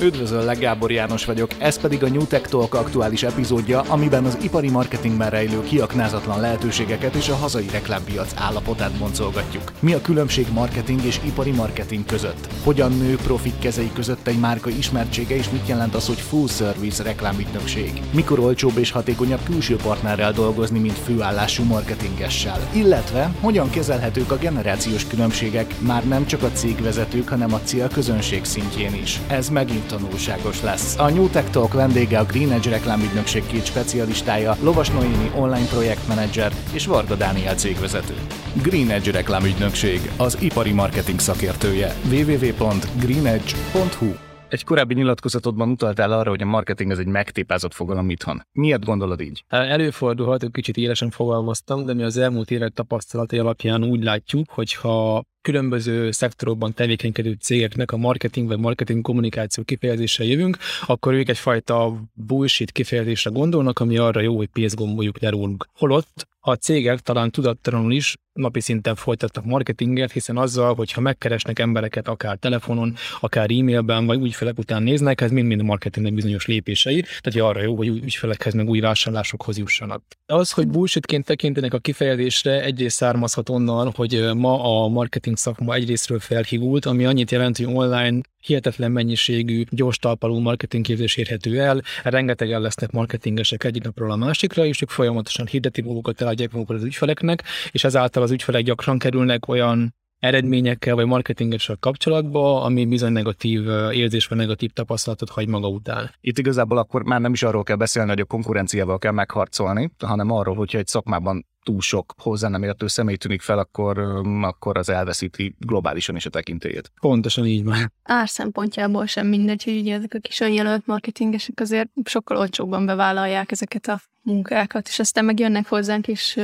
Üdvözöllek, Gábor János vagyok, ez pedig a New Tech Talk aktuális epizódja, amiben az ipari marketingben rejlő kiaknázatlan lehetőségeket és a hazai reklámpiac állapotát boncolgatjuk. Mi a különbség marketing és ipari marketing között? Hogyan nő profit kezei között egy márka ismertsége és mit jelent az, hogy full service reklámügynökség? Mikor olcsóbb és hatékonyabb külső partnerrel dolgozni, mint főállású marketingessel? Illetve hogyan kezelhetők a generációs különbségek már nem csak a cégvezetők, hanem a célközönség szintjén is. Ez megint tanulságos lesz. A New Tech Talk vendége a Green Edge reklámügynökség két specialistája, Lovas Noémi online projektmenedzser és Varga Dániel cégvezető. Green Edge reklámügynökség, az ipari marketing szakértője. www.greenedge.hu egy korábbi nyilatkozatodban utaltál arra, hogy a marketing ez egy megtépázott fogalom itthon. Miért gondolod így? Előfordulhat, hogy kicsit élesen fogalmaztam, de mi az elmúlt évek tapasztalatai alapján úgy látjuk, hogyha különböző szektorokban tevékenykedő cégeknek a marketing vagy marketing kommunikáció kifejezésre jövünk, akkor ők egyfajta bullshit kifejezésre gondolnak, ami arra jó, hogy pénzgomboljuk le. Holott a cégek talán tudattalanul is napi szinten folytatnak marketinget, hiszen azzal, hogyha megkeresnek embereket akár telefonon, akár e-mailben, vagy ügyfelek után néznek, ez mind-mind a marketingnek bizonyos lépései, tehát arra jó, hogy ügyfelekhez meg új vásárlásokhoz jussanak. Az, hogy bullshitként tekintenek a kifejezésre, egyrészt származhat onnan, hogy ma a marketing szakma egyrésztről felhívult, ami annyit jelent, hogy online hihetetlen mennyiségű, gyors talpalú marketingképzés érhető el, rengetegen lesznek marketingesek egyik napról a másikra, és ők folyamatosan hirdeti magukat, eladják magukat az ügyfeleknek, és ezáltal az ügyfelek gyakran kerülnek olyan eredményekkel vagy marketingessel kapcsolatba, ami bizony negatív érzés vagy negatív tapasztalatot hagy maga után. Itt igazából akkor már nem is arról kell beszélni, hogy a konkurenciával kell megharcolni, hanem arról, hogyha egy szakmában túl sok hozzá nem értő személy tűnik fel, akkor, akkor az elveszíti globálisan is a tekintélyét. Pontosan így van. Ár szempontjából sem mindegy, hogy ugye ezek a kis önjelölt marketingesek azért sokkal olcsóbban bevállalják ezeket a munkákat, és aztán meg jönnek hozzánk, és,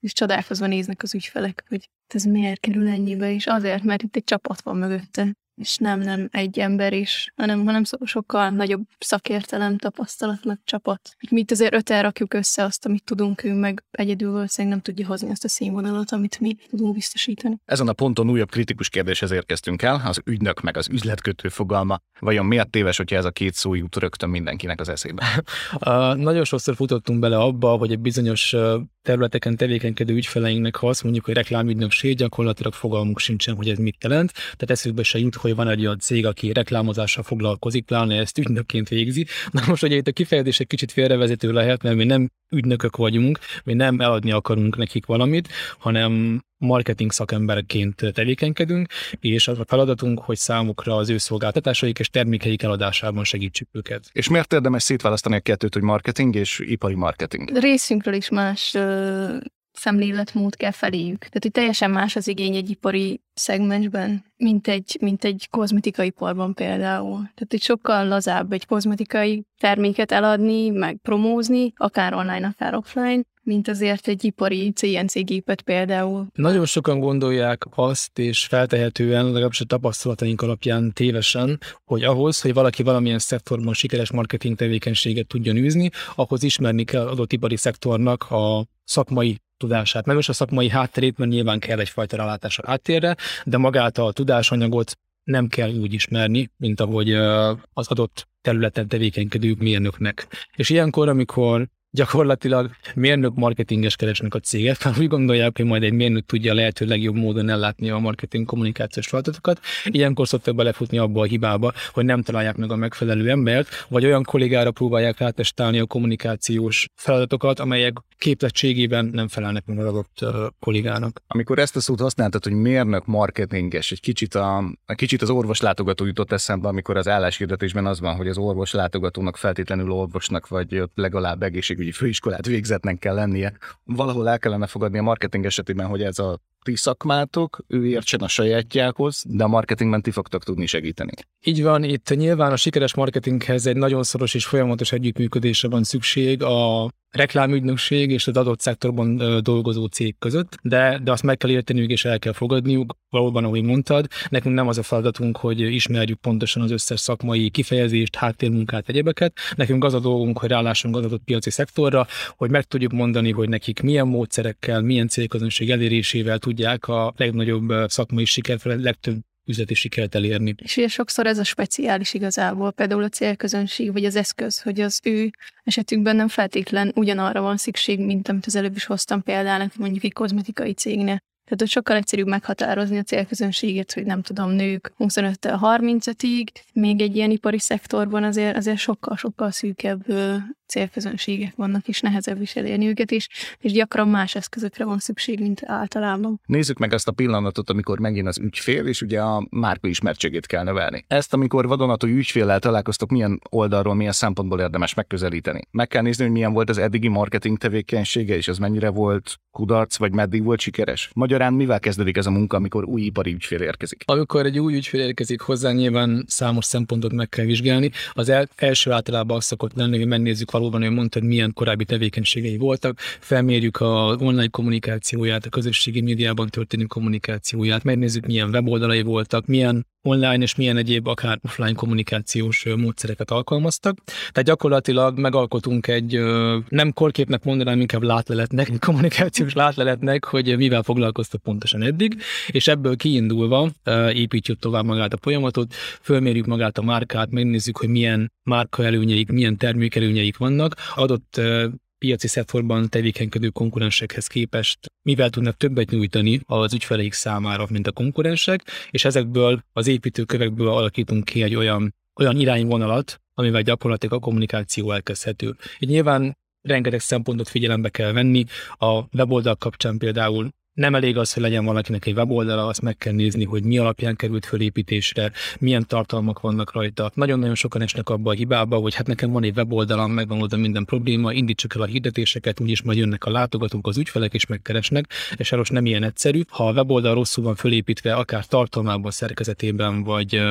és csodálkozva néznek az ügyfelek, hogy ez miért kerül ennyibe, és azért, mert itt egy csapat van mögötte és nem, nem egy ember is, hanem, hanem sokkal nagyobb szakértelem, tapasztalat, meg csapat. Mi itt azért öten rakjuk össze azt, amit tudunk, ő meg egyedül valószínűleg nem tudja hozni azt a színvonalat, amit mi tudunk biztosítani. Ezen a ponton újabb kritikus kérdéshez érkeztünk el, az ügynök meg az üzletkötő fogalma. Vajon miért téves, hogyha ez a két szó jut rögtön mindenkinek az eszébe? uh, nagyon sokszor futottunk bele abba, hogy egy bizonyos területeken tevékenykedő ügyfeleinknek, ha azt mondjuk, hogy reklámügynökség, gyakorlatilag fogalmunk sincsen, hogy ez mit jelent. Tehát eszükbe se jut, hogy van egy olyan cég, aki reklámozással foglalkozik, pláne ezt ügynökként végzi. Na most ugye itt a kifejezés egy kicsit félrevezető lehet, mert mi nem ügynökök vagyunk, mi nem eladni akarunk nekik valamit, hanem marketing szakemberként tevékenykedünk, és az a feladatunk, hogy számukra az ő szolgáltatásaik és termékeik eladásában segítsük őket. És miért érdemes szétválasztani a kettőt, hogy marketing és ipari marketing? Részünkről is más szemléletmód kell feléjük. Tehát, hogy teljesen más az igény egy ipari szegmensben, mint egy, mint egy kozmetikai iparban például. Tehát, hogy sokkal lazább egy kozmetikai terméket eladni, meg promózni, akár online, akár offline, mint azért egy ipari CNC gépet például. Nagyon sokan gondolják azt, és feltehetően, legalábbis a tapasztalataink alapján tévesen, hogy ahhoz, hogy valaki valamilyen szektorban sikeres marketing tevékenységet tudjon űzni, ahhoz ismerni kell adott ipari szektornak a szakmai tudását, meg a szakmai hátterét, mert nyilván kell egyfajta rálátás a háttérre, de magát a tudásanyagot nem kell úgy ismerni, mint ahogy az adott területen tevékenykedő mérnöknek. És ilyenkor, amikor gyakorlatilag mérnök marketinges keresnek a cégek, mert úgy gondolják, hogy majd egy mérnök tudja a lehető legjobb módon ellátni a marketing kommunikációs feladatokat. Ilyenkor szoktak belefutni abba a hibába, hogy nem találják meg a megfelelő embert, vagy olyan kollégára próbálják rátestálni a kommunikációs feladatokat, amelyek képlettségében nem felelnek meg az adott kollégának. Amikor ezt a szót használtad, hogy mérnök marketinges, egy kicsit, a, egy kicsit az orvos látogató jutott eszembe, amikor az álláshirdetésben az van, hogy az orvos látogatónak feltétlenül orvosnak, vagy legalább egészség egészségügyi főiskolát végzetnek kell lennie. Valahol el kellene fogadni a marketing esetében, hogy ez a ti szakmátok, ő értsen a sajátjához, de a marketingben ti fogtok tudni segíteni. Így van, itt nyilván a sikeres marketinghez egy nagyon szoros és folyamatos együttműködésre van szükség a reklámügynökség és az adott szektorban dolgozó cég között, de, de azt meg kell érteniük és el kell fogadniuk, valóban, ahogy mondtad, nekünk nem az a feladatunk, hogy ismerjük pontosan az összes szakmai kifejezést, háttérmunkát, egyebeket. Nekünk az a dolgunk, hogy rálássunk az adott piaci szektorra, hogy meg tudjuk mondani, hogy nekik milyen módszerekkel, milyen célközönség elérésével tudják a legnagyobb szakmai sikert, legtöbb üzleti sikert elérni. És ugye sokszor ez a speciális igazából, például a célközönség, vagy az eszköz, hogy az ő esetükben nem feltétlen ugyanarra van szükség, mint amit az előbb is hoztam példának, mondjuk egy kozmetikai cégnél. Tehát, hogy sokkal egyszerűbb meghatározni a célközönséget, hogy nem tudom, nők 25-től 35-ig, még egy ilyen ipari szektorban azért, azért sokkal-sokkal szűkebb célközönségek vannak, és nehezebb is elérni őket, és, és gyakran más eszközökre van szükség, mint általában. Nézzük meg azt a pillanatot, amikor megint az ügyfél, és ugye a márka ismertségét kell növelni. Ezt, amikor vadonatúj ügyféllel találkoztok, milyen oldalról, milyen szempontból érdemes megközelíteni. Meg kell nézni, hogy milyen volt az eddigi marketing tevékenysége, és az mennyire volt kudarc, vagy meddig volt sikeres. Magyarán mivel kezdődik ez a munka, amikor új ipari ügyfél érkezik? Amikor egy új ügyfél érkezik hozzá, nyilván számos szempontot meg kell vizsgálni. Az el, első általában az szokott lenni, hogy megnézzük valóban, hogy mondtad, milyen korábbi tevékenységei voltak, felmérjük a online kommunikációját, a közösségi médiában történő kommunikációját, megnézzük, milyen weboldalai voltak, milyen online és milyen egyéb akár offline kommunikációs módszereket alkalmaztak. Tehát gyakorlatilag megalkotunk egy nem korképnek mondanám, inkább látleletnek, kommunikációs látleletnek, hogy mivel foglalkoztak pontosan eddig, és ebből kiindulva építjük tovább magát a folyamatot, fölmérjük magát a márkát, megnézzük, hogy milyen márka előnyeik, milyen termékelőnyeik vannak, adott piaci szektorban tevékenykedő konkurensekhez képest mivel tudnak többet nyújtani az ügyfeleik számára, mint a konkurensek, és ezekből az építőkövekből alakítunk ki egy olyan, olyan irányvonalat, amivel gyakorlatilag a kommunikáció elkezdhető. Így nyilván rengeteg szempontot figyelembe kell venni, a weboldal kapcsán például nem elég az, hogy legyen valakinek egy weboldala, azt meg kell nézni, hogy mi alapján került fölépítésre, milyen tartalmak vannak rajta. Nagyon-nagyon sokan esnek abba a hibába, hogy hát nekem van egy weboldalam, megvan oda minden probléma, indítsuk el a hirdetéseket, úgyis majd jönnek a látogatók, az ügyfelek és megkeresnek, és sajnos nem ilyen egyszerű. Ha a weboldal rosszul van fölépítve, akár tartalmában, szerkezetében, vagy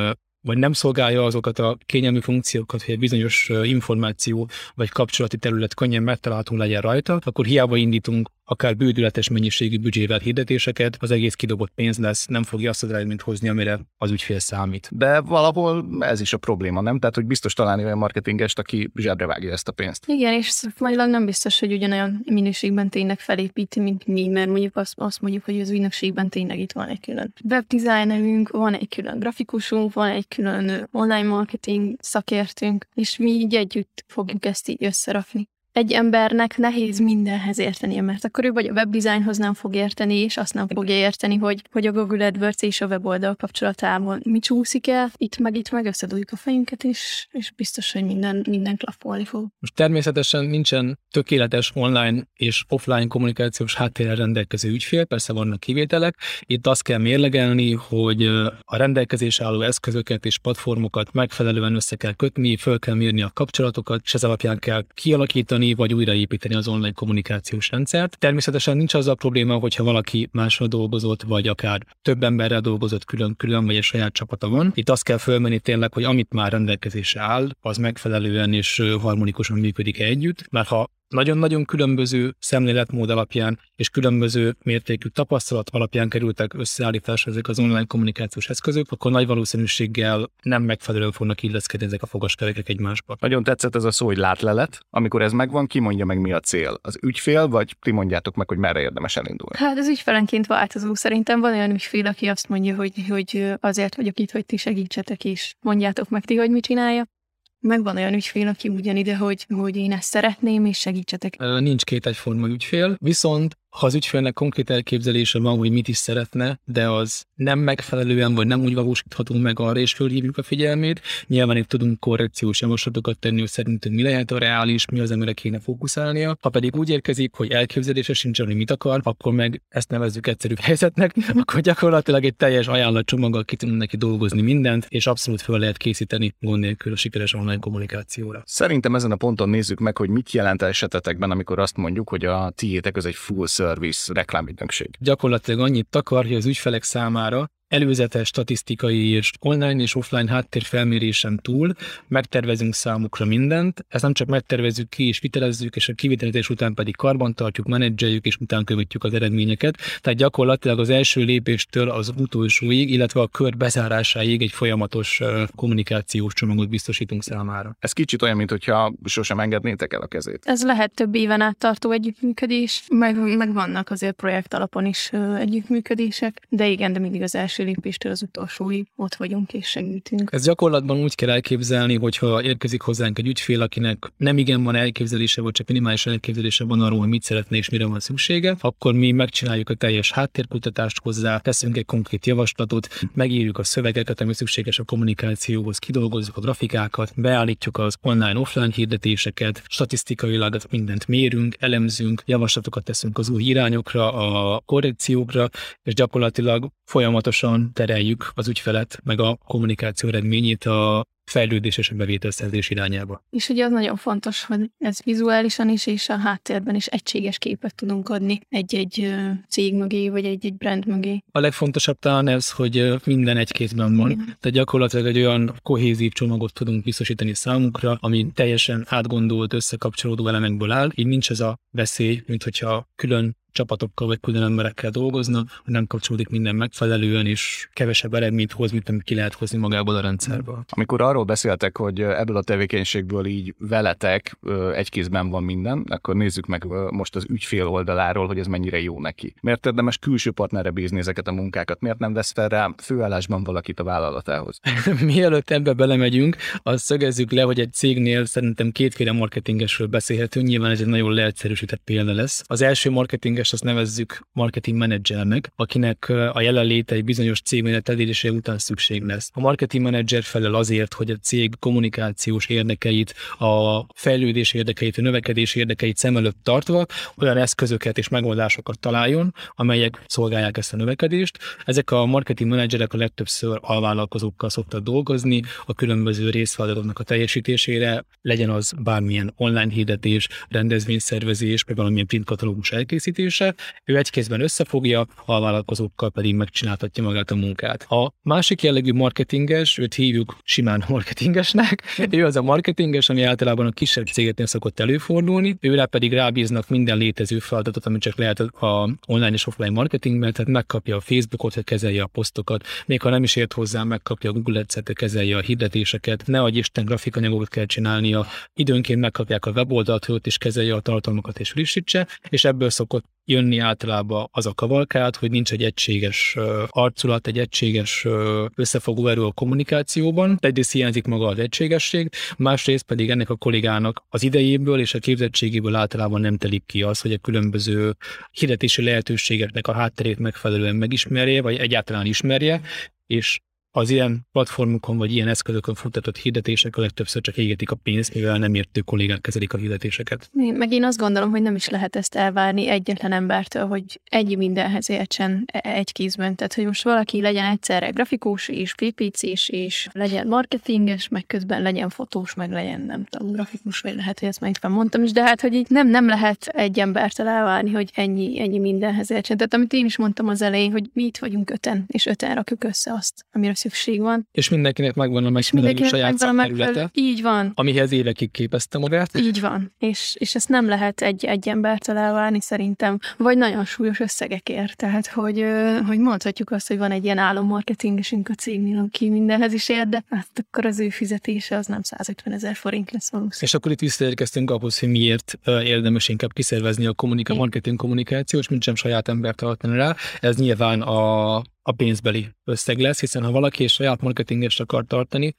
vagy nem szolgálja azokat a kényelmi funkciókat, hogy egy bizonyos információ vagy kapcsolati terület könnyen megtalálható legyen rajta, akkor hiába indítunk akár bődületes mennyiségű büdzsével hirdetéseket, az egész kidobott pénz lesz, nem fogja azt az eredményt hozni, amire az ügyfél számít. De valahol ez is a probléma, nem? Tehát, hogy biztos találni olyan marketingest, aki zsebre vágja ezt a pénzt. Igen, és szakmailag nem biztos, hogy ugyanolyan minőségben tényleg felépíti, mint mi, mert mondjuk azt, azt mondjuk, hogy az ügynökségben tényleg itt van egy külön webdesignerünk, van egy külön grafikusunk, van egy külön online marketing szakértőnk, és mi így együtt fogjuk ezt így összerakni egy embernek nehéz mindenhez értenie, mert akkor ő vagy a webdesignhoz nem fog érteni, és azt nem fogja érteni, hogy, hogy a Google AdWords és a weboldal kapcsolatában mi csúszik el, itt meg itt meg összedújjuk a fejünket, és, és biztos, hogy minden, minden klappolni fog. Most természetesen nincsen tökéletes online és offline kommunikációs háttérrel rendelkező ügyfél, persze vannak kivételek. Itt azt kell mérlegelni, hogy a rendelkezés álló eszközöket és platformokat megfelelően össze kell kötni, föl kell mérni a kapcsolatokat, és ez alapján kell kialakítani vagy újraépíteni az online kommunikációs rendszert. Természetesen nincs az a probléma, hogyha valaki másra dolgozott, vagy akár több emberrel dolgozott külön-külön, vagy egy saját csapata van. Itt azt kell fölmenni tényleg, hogy amit már rendelkezésre áll, az megfelelően és harmonikusan működik együtt, mert ha nagyon-nagyon különböző szemléletmód alapján és különböző mértékű tapasztalat alapján kerültek összeállításra ezek az online kommunikációs eszközök, akkor nagy valószínűséggel nem megfelelően fognak illeszkedni ezek a fogaskerekek egymásba. Nagyon tetszett ez a szó, hogy látlelet. Amikor ez megvan, ki mondja meg mi a cél? Az ügyfél, vagy ti mondjátok meg, hogy merre érdemes elindulni? Hát az ügyfelenként változó. Szerintem van olyan ügyfél, aki azt mondja, hogy, hogy azért vagyok itt, hogy ti segítsetek, és mondjátok meg ti, hogy mit csinálja. Megvan olyan ügyfél, aki ugyanide, hogy, hogy én ezt szeretném, és segítsetek. Nincs két egyforma ügyfél, viszont ha az ügyfélnek konkrét elképzelése van, hogy mit is szeretne, de az nem megfelelően, vagy nem úgy valósíthatunk meg arra, és fölhívjuk a figyelmét, nyilván itt tudunk korrekciós javaslatokat tenni, hogy szerintünk mi lehet a reális, mi az, amire kéne fókuszálnia. Ha pedig úgy érkezik, hogy elképzelése sincs, hogy mit akar, akkor meg ezt nevezzük egyszerű helyzetnek, akkor gyakorlatilag egy teljes ajánlatcsomaggal ki tudunk neki dolgozni mindent, és abszolút fel lehet készíteni gond nélkül a sikeres online kommunikációra. Szerintem ezen a ponton nézzük meg, hogy mit jelent esetetekben, amikor azt mondjuk, hogy a tiétek az egy full service reklámügynökség. Gyakorlatilag annyit takar, hogy az ügyfelek számára előzetes statisztikai és online és offline háttérfelmérésen túl megtervezünk számukra mindent, ezt nem csak megtervezzük ki és vitelezzük, és a kivitelezés után pedig karbantartjuk, menedzseljük és után követjük az eredményeket. Tehát gyakorlatilag az első lépéstől az utolsóig, illetve a kör bezárásáig egy folyamatos kommunikációs csomagot biztosítunk számára. Ez kicsit olyan, mintha sosem engednétek el a kezét. Ez lehet több éven át tartó együttműködés, meg, meg vannak azért projekt alapon is együttműködések, de igen, de mindig az első első lépéstől az utolsóig ott vagyunk és segítünk. Ez gyakorlatban úgy kell elképzelni, hogyha érkezik hozzánk egy ügyfél, akinek nem igen van elképzelése, vagy csak minimális elképzelése van arról, hogy mit szeretne és mire van szüksége, akkor mi megcsináljuk a teljes háttérkutatást hozzá, teszünk egy konkrét javaslatot, megírjuk a szövegeket, ami szükséges a kommunikációhoz, kidolgozzuk a grafikákat, beállítjuk az online-offline hirdetéseket, statisztikailag mindent mérünk, elemzünk, javaslatokat teszünk az új irányokra, a korrekciókra, és gyakorlatilag folyamatosan tereljük az ügyfelet, meg a kommunikáció eredményét a fejlődés és a bevételszerzés irányába. És ugye az nagyon fontos, hogy ez vizuálisan is és a háttérben is egységes képet tudunk adni egy-egy cég mögé, vagy egy-egy brand mögé. A legfontosabb talán ez, hogy minden egy kézben van. Igen. Tehát gyakorlatilag egy olyan kohézív csomagot tudunk biztosítani számunkra, ami teljesen átgondolt, összekapcsolódó elemekből áll. Így nincs ez a veszély, mint hogyha külön csapatokkal vagy külön emberekkel dolgoznak, hogy nem kapcsolódik minden megfelelően, és kevesebb eredményt hoz, mint amit ki lehet hozni magából a rendszerből. Amikor arról beszéltek, hogy ebből a tevékenységből így veletek egy kézben van minden, akkor nézzük meg most az ügyfél oldaláról, hogy ez mennyire jó neki. Miért érdemes külső partnerre bízni ezeket a munkákat? Miért nem vesz fel rá főállásban valakit a vállalatához? Mielőtt ebbe belemegyünk, azt szögezzük le, hogy egy cégnél szerintem kétféle marketingesről beszélhetünk. Nyilván ez egy nagyon leegyszerűsített példa lesz. Az első marketing marketinges, azt nevezzük marketing menedzsernek, akinek a jelenléte egy bizonyos cégméret elérése után szükség lesz. A marketing menedzser felel azért, hogy a cég kommunikációs érdekeit, a fejlődés érdekeit, a növekedés érdekeit szem előtt tartva olyan eszközöket és megoldásokat találjon, amelyek szolgálják ezt a növekedést. Ezek a marketing menedzserek a legtöbbször alvállalkozókkal szoktak dolgozni, a különböző részfeladatoknak a teljesítésére, legyen az bármilyen online hirdetés, rendezvényszervezés, vagy valamilyen printkatalógus elkészítés, vezetése, ő egy kézben összefogja, a vállalkozókkal pedig megcsináltatja magát a munkát. A másik jellegű marketinges, őt hívjuk simán marketingesnek, ő az a marketinges, ami általában a kisebb cégeknél szokott előfordulni, őre pedig rábíznak minden létező feladatot, amit csak lehet a online és offline marketingben, tehát megkapja a Facebookot, hogy kezelje a posztokat, még ha nem is ért hozzá, megkapja a Google Ads-et, kezelje a hirdetéseket, ne adj Isten grafikanyagokat kell csinálnia, időnként megkapják a weboldalt, hogy is kezelje a tartalmakat és frissítse, és ebből szokott jönni általában az a kavalkát, hogy nincs egy egységes arculat, egy egységes összefogó erő a kommunikációban. Egyrészt hiányzik maga az egységesség, másrészt pedig ennek a kollégának az idejéből és a képzettségéből általában nem telik ki az, hogy a különböző hirdetési lehetőségeknek a hátterét megfelelően megismerje, vagy egyáltalán ismerje, és az ilyen platformokon vagy ilyen eszközökön futtatott hirdetések a legtöbbször csak égetik a pénzt, mivel nem értő kollégák kezelik a hirdetéseket. Meg én azt gondolom, hogy nem is lehet ezt elvárni egyetlen embertől, hogy egy mindenhez értsen e- egy kézben. Tehát, hogy most valaki legyen egyszerre grafikus és ppc és legyen marketinges, meg közben legyen fotós, meg legyen nem tudom, grafikus, vagy lehet, hogy ezt már itt mondtam is, de hát, hogy így nem, nem lehet egy embertől elvárni, hogy ennyi, ennyi mindenhez értsen. Tehát, amit én is mondtam az elején, hogy mi itt vagyunk öten, és öten rakjuk össze azt, amire szükség van. És mindenkinek megvan a megfelelő saját szakterülete. Így van. Amihez évekig képezte magát. Így van. És, és ezt nem lehet egy, egy embertől elvárni szerintem, vagy nagyon súlyos összegekért. Tehát, hogy, hogy mondhatjuk azt, hogy van egy ilyen álommarketingesünk a cégnél, aki mindenhez is ér, de hát akkor az ő fizetése az nem 150 ezer forint lesz valószínűleg. És akkor itt visszaérkeztünk ahhoz, hogy miért érdemes inkább kiszervezni a kommunika- marketing kommunikációs, mint sem saját embert tartani rá. Ez nyilván a a pénzbeli összeg lesz, hiszen ha valaki saját marketingest akar tartani,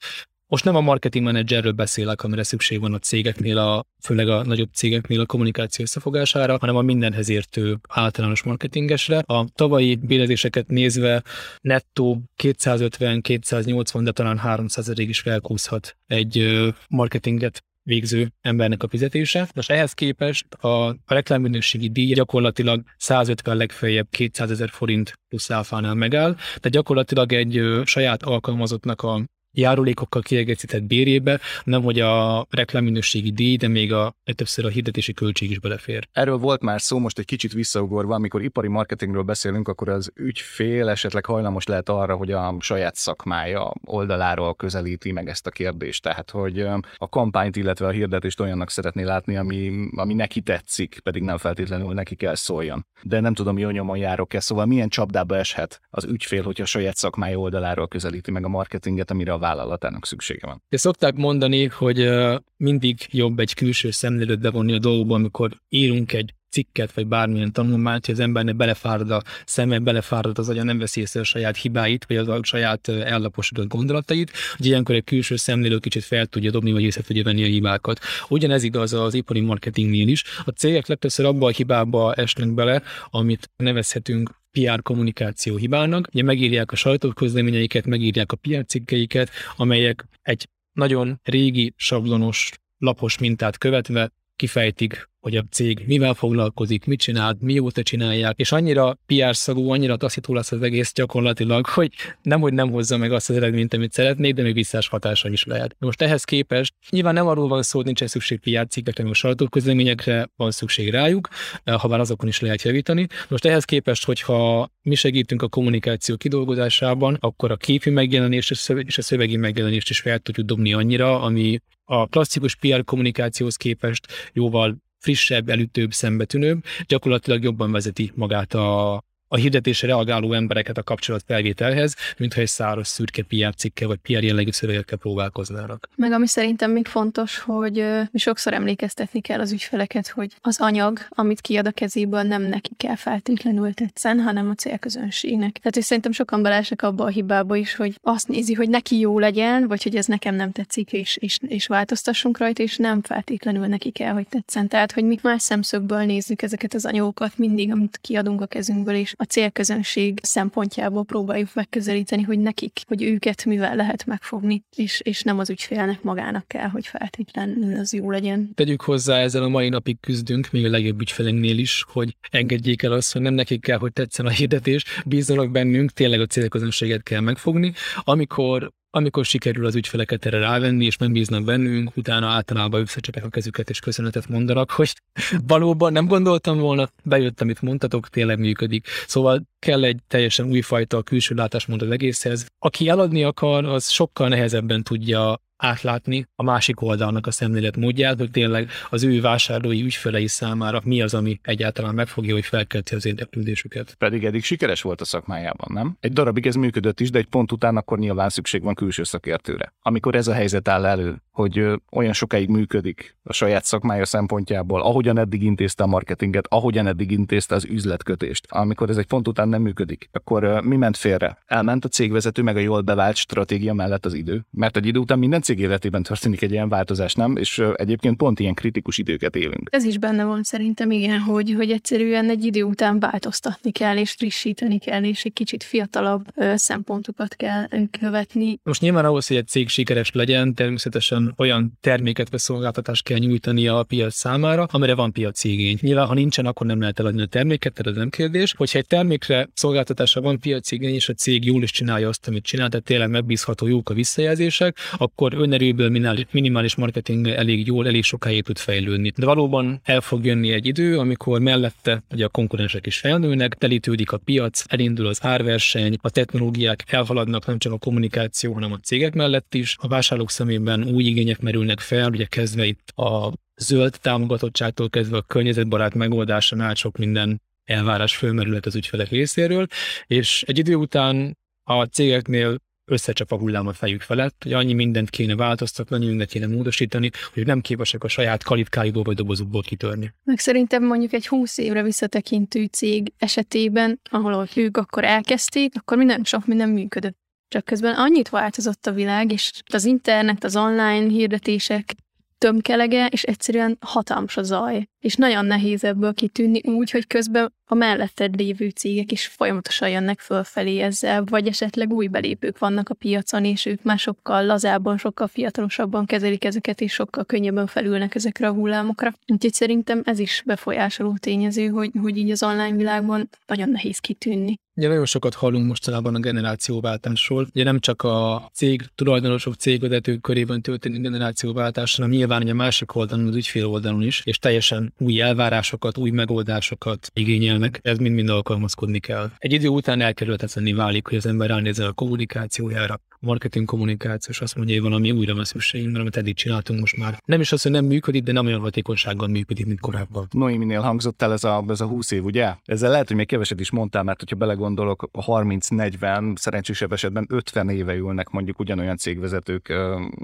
most nem a marketing menedzserről beszélek, amire szükség van a cégeknél, a, főleg a nagyobb cégeknél a kommunikáció összefogására, hanem a mindenhez értő általános marketingesre. A tavalyi bérezéseket nézve nettó 250-280, de talán 300 is felkúszhat egy marketinget végző embernek a fizetése. Most ehhez képest a, a reklámminőségi díj gyakorlatilag 150 legfeljebb 200 ezer forint plusz áfánál megáll, tehát gyakorlatilag egy ö, saját alkalmazottnak a járulékokkal kiegészített bérjébe, nem hogy a reklámminőségi díj, de még a többször a hirdetési költség is belefér. Erről volt már szó, most egy kicsit visszaugorva, amikor ipari marketingről beszélünk, akkor az ügyfél esetleg hajlamos lehet arra, hogy a saját szakmája oldaláról közelíti meg ezt a kérdést. Tehát, hogy a kampányt, illetve a hirdetést olyannak szeretné látni, ami, ami neki tetszik, pedig nem feltétlenül neki kell szóljon. De nem tudom, jó nyomon járok-e, szóval milyen csapdába eshet az ügyfél, hogyha a saját szakmája oldaláról közelíti meg a marketinget, amire a vállalatának szüksége van. De szokták mondani, hogy mindig jobb egy külső szemlélőt bevonni a dolgokba, amikor írunk egy cikket, vagy bármilyen tanulmányt, hogy az embernek belefárad a szeme, belefárad az agya, nem veszi észre a saját hibáit, vagy az a saját ellaposodott gondolatait, hogy ilyenkor egy külső szemlélő kicsit fel tudja dobni, vagy észre tudja venni a hibákat. Ugyanez igaz az ipari marketingnél is. A cégek legtöbbször abba a hibába esnek bele, amit nevezhetünk PR kommunikáció hibának. Ugye megírják a sajtóközleményeiket, megírják a PR cikkeiket, amelyek egy nagyon régi, sablonos, lapos mintát követve kifejtik hogy a cég mivel foglalkozik, mit csinál, mióta csinálják, és annyira PR szagú, annyira taszító lesz az egész gyakorlatilag, hogy nem, hogy nem hozza meg azt az eredményt, amit szeretnék, de még visszás hatása is lehet. Most ehhez képest nyilván nem arról van szó, hogy nincs szükség PR cikkekre, most sajtóközleményekre van szükség rájuk, ha bár azokon is lehet javítani. Most ehhez képest, hogyha mi segítünk a kommunikáció kidolgozásában, akkor a képi megjelenést és a szövegi megjelenést is fel tudjuk dobni annyira, ami a klasszikus PR kommunikációhoz képest jóval frissebb, elütőbb, szembetűnőbb, gyakorlatilag jobban vezeti magát a, a hirdetésre reagáló embereket a kapcsolatfelvételhez, mintha egy száraz szürke PR cikke vagy PR jellegű szövegekkel próbálkoznának. Meg ami szerintem még fontos, hogy mi sokszor emlékeztetni kell az ügyfeleket, hogy az anyag, amit kiad a kezéből, nem neki kell feltétlenül tetszen, hanem a célközönségnek. Tehát, hogy szerintem sokan belesek abba a hibába is, hogy azt nézi, hogy neki jó legyen, vagy hogy ez nekem nem tetszik, és, és, és változtassunk rajta, és nem feltétlenül neki kell, hogy tetszen. Tehát, hogy mi más szemszögből nézzük ezeket az anyagokat mindig, amit kiadunk a kezünkből, és a célközönség szempontjából próbáljuk megközelíteni, hogy nekik, hogy őket mivel lehet megfogni, és, és nem az ügyfélnek magának kell, hogy feltétlenül az jó legyen. Tegyük hozzá, ezzel a mai napig küzdünk, még a legjobb ügyfelünknél is, hogy engedjék el azt, hogy nem nekik kell, hogy tetszen a hirdetés, bízzanak bennünk, tényleg a célközönséget kell megfogni. Amikor amikor sikerül az ügyfeleket erre rávenni, és nem bíznak bennünk, utána általában összecsapják a kezüket, és köszönetet mondanak, hogy valóban nem gondoltam volna, bejött, amit mondtatok, tényleg működik. Szóval kell egy teljesen újfajta külső látásmód az egészhez. Aki eladni akar, az sokkal nehezebben tudja átlátni a másik oldalnak a szemléletmódját, hogy tényleg az ő vásárlói ügyfelei számára mi az, ami egyáltalán megfogja, hogy felkelti az érdeklődésüket. Pedig eddig sikeres volt a szakmájában, nem? Egy darabig ez működött is, de egy pont után akkor nyilván szükség van külső szakértőre. Amikor ez a helyzet áll elő, hogy olyan sokáig működik a saját szakmája szempontjából, ahogyan eddig intézte a marketinget, ahogyan eddig intézte az üzletkötést. Amikor ez egy pont után nem működik, akkor mi ment félre? Elment a cégvezető meg a jól bevált stratégia mellett az idő, mert egy idő után minden cég életében történik egy ilyen változás, nem? És egyébként pont ilyen kritikus időket élünk. Ez is benne van szerintem, igen, hogy, hogy egyszerűen egy idő után változtatni kell, és frissíteni kell, és egy kicsit fiatalabb szempontokat kell követni. Most nyilván ahhoz, hogy egy cég sikeres legyen, természetesen olyan terméket vagy szolgáltatást kell nyújtani a piac számára, amire van piaci igény. Nyilván, ha nincsen, akkor nem lehet eladni a terméket, tehát ez nem kérdés. Hogyha egy termékre, szolgáltatásra van piaci igény, és a cég jól is csinálja azt, amit csinál, tehát tényleg megbízható, jók a visszajelzések, akkor önerőből minimális marketing elég jól, elég sokáig tud fejlődni. De valóban el fog jönni egy idő, amikor mellette ugye a konkurensek is felnőnek, telítődik a piac, elindul az árverseny, a technológiák elhaladnak nem csak a kommunikáció, hanem a cégek mellett is. A vásárlók szemében új igények merülnek fel, ugye kezdve itt a zöld támogatottságtól kezdve a környezetbarát megoldáson át sok minden elvárás fölmerülhet az ügyfelek részéről, és egy idő után a cégeknél összecsap a hullám a fejük felett, hogy annyi mindent kéne változtatni, annyi mindent kéne módosítani, hogy nem képesek a saját kalitkájukból vagy dobozukból kitörni. Meg szerintem mondjuk egy 20 évre visszatekintő cég esetében, ahol ők akkor elkezdték, akkor minden sok minden működött. Csak közben annyit változott a világ, és az internet, az online hirdetések tömkelege, és egyszerűen hatalmas a zaj. És nagyon nehéz ebből kitűnni úgy, hogy közben a melletted lévő cégek is folyamatosan jönnek fölfelé ezzel, vagy esetleg új belépők vannak a piacon, és ők már sokkal lazábban, sokkal fiatalosabban kezelik ezeket, és sokkal könnyebben felülnek ezekre a hullámokra. Úgyhogy szerintem ez is befolyásoló tényező, hogy, hogy így az online világban nagyon nehéz kitűnni. Ugye nagyon sokat hallunk mostanában a generációváltásról. Ugye nem csak a cég tulajdonosok, cégvezetők körében történik generációváltás, hanem nyilván a másik oldalon, az ügyfél oldalon is, és teljesen új elvárásokat, új megoldásokat igényelnek. Ez mind-mind alkalmazkodni kell. Egy idő után elkerülhetetlenné válik, hogy az ember ránézzen a kommunikációjára, marketing kommunikáció, és azt mondja, hogy valami újra van szükség, mert amit eddig csináltunk most már. Nem is az, hogy nem működik, de nem olyan hatékonysággal működik, mint korábban. Noéminél hangzott el ez a, ez a 20 év, ugye? Ezzel lehet, hogy még keveset is mondtál, mert hogyha belegondolok, a 30-40, szerencsésebb esetben 50 éve ülnek mondjuk ugyanolyan cégvezetők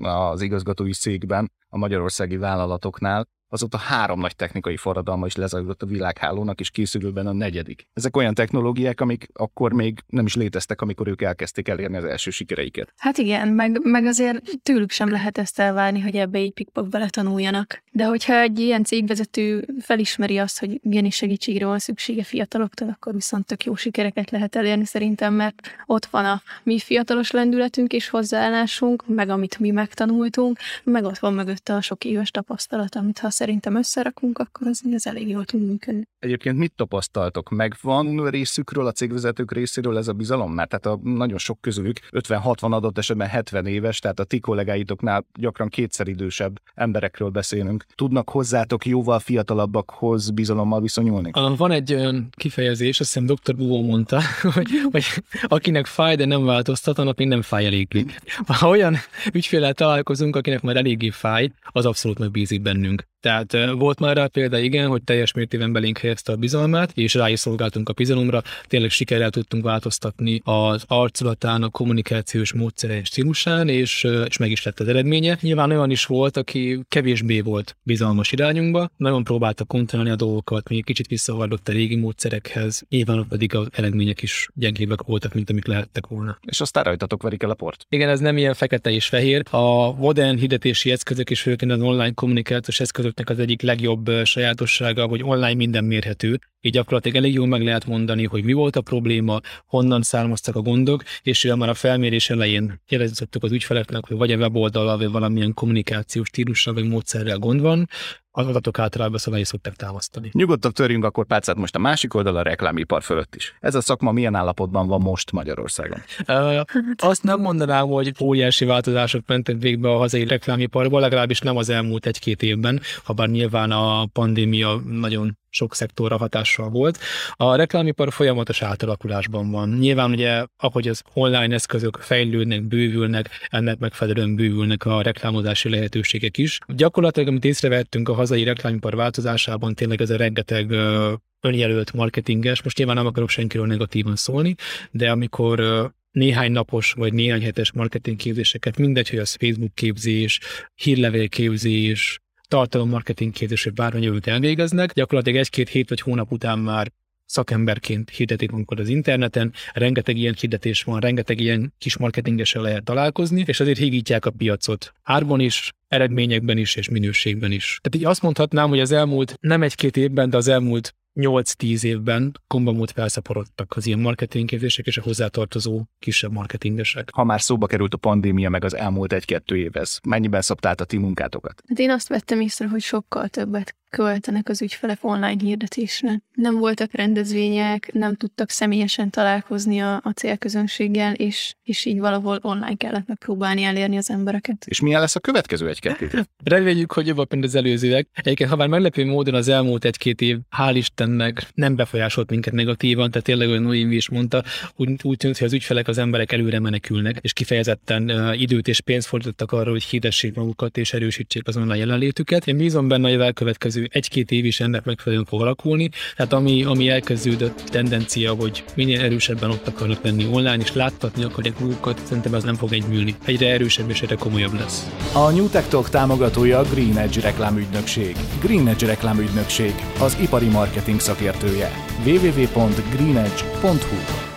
az igazgatói székben a magyarországi vállalatoknál, azóta három nagy technikai forradalma is lezajlott a világhálónak, és készülőben a negyedik. Ezek olyan technológiák, amik akkor még nem is léteztek, amikor ők elkezdték elérni az első sikereiket. Hát igen, meg, meg azért tőlük sem lehet ezt elvárni, hogy ebbe egy pikpak bele tanuljanak. De hogyha egy ilyen cégvezető felismeri azt, hogy igenis segítségre van szüksége fiataloktól, akkor viszont tök jó sikereket lehet elérni szerintem, mert ott van a mi fiatalos lendületünk és hozzáállásunk, meg amit mi megtanultunk, meg ott van mögötte a sok éves tapasztalat, amit ha szerintem összerakunk, akkor az, az elég jól tud működni. Egyébként mit tapasztaltok? Megvan részükről, a cégvezetők részéről ez a bizalom? Mert tehát a nagyon sok közülük 50-60 adott esetben 70 éves, tehát a ti kollégáitoknál gyakran kétszer idősebb emberekről beszélünk. Tudnak hozzátok jóval fiatalabbakhoz bizalommal viszonyulni? Van egy olyan kifejezés, azt hiszem dr. Buvó mondta, hogy, hogy akinek fáj, de nem változtat, annak még nem fáj eléggé. Ha olyan ügyféllel találkozunk, akinek már eléggé fáj, az abszolút megbízik bennünk. Tehát volt már rá példa, igen, hogy teljes mértékben belénk helyezte a bizalmát, és rá is szolgáltunk a bizalomra. Tényleg sikerrel tudtunk változtatni az arculatán, a kommunikációs módszeren stílusán, és, és meg is lett az eredménye. Nyilván olyan is volt, aki kevésbé volt bizalmas irányunkba, nagyon próbálta kontrollálni a dolgokat, még kicsit visszavardott a régi módszerekhez, nyilván pedig az eredmények is gyengébbek voltak, mint amik lehettek volna. És aztán rajtatok verik el a port. Igen, ez nem ilyen fekete és fehér. A modern hirdetési eszközök és főként az online kommunikációs eszközök Facebooknak az egyik legjobb sajátossága, hogy online minden mérhető, így gyakorlatilag elég jól meg lehet mondani, hogy mi volt a probléma, honnan származtak a gondok, és ugye már a felmérés elején jelezettük az ügyfeleknek, hogy vagy a weboldal, vagy valamilyen kommunikációs stílussal, vagy módszerrel gond van, az adatok általában szóval is szokták támasztani. Nyugodtan törjünk akkor pálcát most a másik oldal a reklámipar fölött is. Ez a szakma milyen állapotban van most Magyarországon? Uh, azt nem mondanám, hogy óriási változások mentek végbe a hazai reklámiparban, legalábbis nem az elmúlt egy-két évben, ha bár nyilván a pandémia nagyon sok szektorra hatással volt. A reklámipar folyamatos átalakulásban van. Nyilván ugye, ahogy az online eszközök fejlődnek, bővülnek, ennek megfelelően bővülnek a reklámozási lehetőségek is. Gyakorlatilag, amit észrevettünk a hazai reklámipar változásában, tényleg ez a rengeteg önjelölt marketinges, most nyilván nem akarok senkiről negatívan szólni, de amikor néhány napos vagy néhány hetes marketing képzéseket, mindegy, hogy az Facebook képzés, hírlevél képzés, tartalommarketing képzését bármennyi elvégeznek, gyakorlatilag egy-két hét vagy hónap után már szakemberként hirdetik magukat az interneten, rengeteg ilyen hirdetés van, rengeteg ilyen kis marketingesen lehet találkozni, és azért hígítják a piacot. Árban is, eredményekben is, és minőségben is. Tehát így azt mondhatnám, hogy az elmúlt nem egy-két évben, de az elmúlt 8-10 évben kombamód felszaporodtak az ilyen marketingképzések és a hozzátartozó kisebb marketingesek. Ha már szóba került a pandémia meg az elmúlt egy-kettő év, ez mennyiben szabtált a ti munkátokat? Hát én azt vettem észre, hogy sokkal többet költenek az ügyfelek online hirdetésre. Nem voltak rendezvények, nem tudtak személyesen találkozni a, a célközönséggel, és, és így valahol online kellett megpróbálni elérni az embereket. És milyen lesz a következő egy-két Reméljük, hogy jobb, mint az előzőek. Egyébként, ha már meglepő módon az elmúlt egy-két év, hál' Istennek nem befolyásolt minket negatívan, tehát tényleg olyan Noémi is mondta, úgy, úgy tűnt, hogy az ügyfelek, az emberek előre menekülnek, és kifejezetten uh, időt és pénzt fordítottak arra, hogy hirdessék magukat és erősítsék az online jelenlétüket. Én bízom benne, hogy a elkövetkező egy-két év is ennek megfelelően fog alakulni. Tehát ami, ami elkezdődött tendencia, hogy minél erősebben ott akarnak lenni online, és láttatni akarják magukat, szerintem ez nem fog egyműlni. Egyre erősebb és egyre komolyabb lesz. A New Tech Talk támogatója a Green Edge reklámügynökség. Green Edge reklámügynökség, az ipari marketing szakértője. www.greenedge.hu